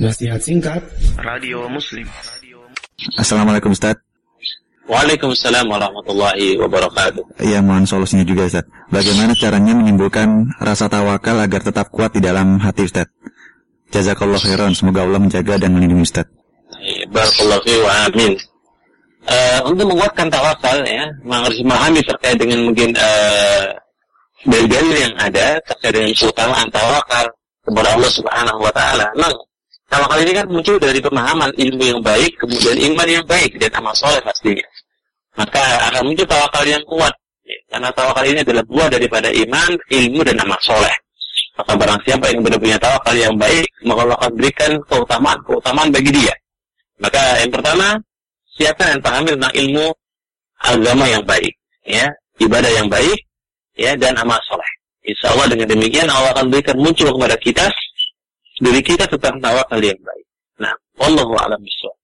Nasihat singkat Radio Muslim. Assalamualaikum Ustaz. Waalaikumsalam warahmatullahi wabarakatuh. Iya mohon solusinya juga Ustaz. Bagaimana caranya menimbulkan rasa tawakal agar tetap kuat di dalam hati Ustaz? Jazakallah khairan. Semoga Allah menjaga dan melindungi Ustaz. Barakallahu fi wa amin. Uh, untuk menguatkan tawakal ya, harus memahami terkait dengan mungkin uh, dalil yang ada terkait dengan keutamaan tawakal kepada Allah Subhanahu wa taala. Nah, tawakal ini kan muncul dari pemahaman ilmu yang baik, kemudian iman yang baik dan amal soleh pastinya. Maka akan muncul tawakal yang kuat. Karena tawakal ini adalah buah daripada iman, ilmu dan amal soleh. Maka barang siapa yang benar punya tawakal yang baik, maka Allah akan berikan keutamaan, keutamaan bagi dia. Maka yang pertama, siapa yang pahami tentang ilmu agama yang baik, ya, ibadah yang baik, ya, dan amal soleh. Insya Allah dengan demikian Allah akan berikan muncul kepada kita dari kita tentang tawakal yang baik. Nah, Allah alam bishawab.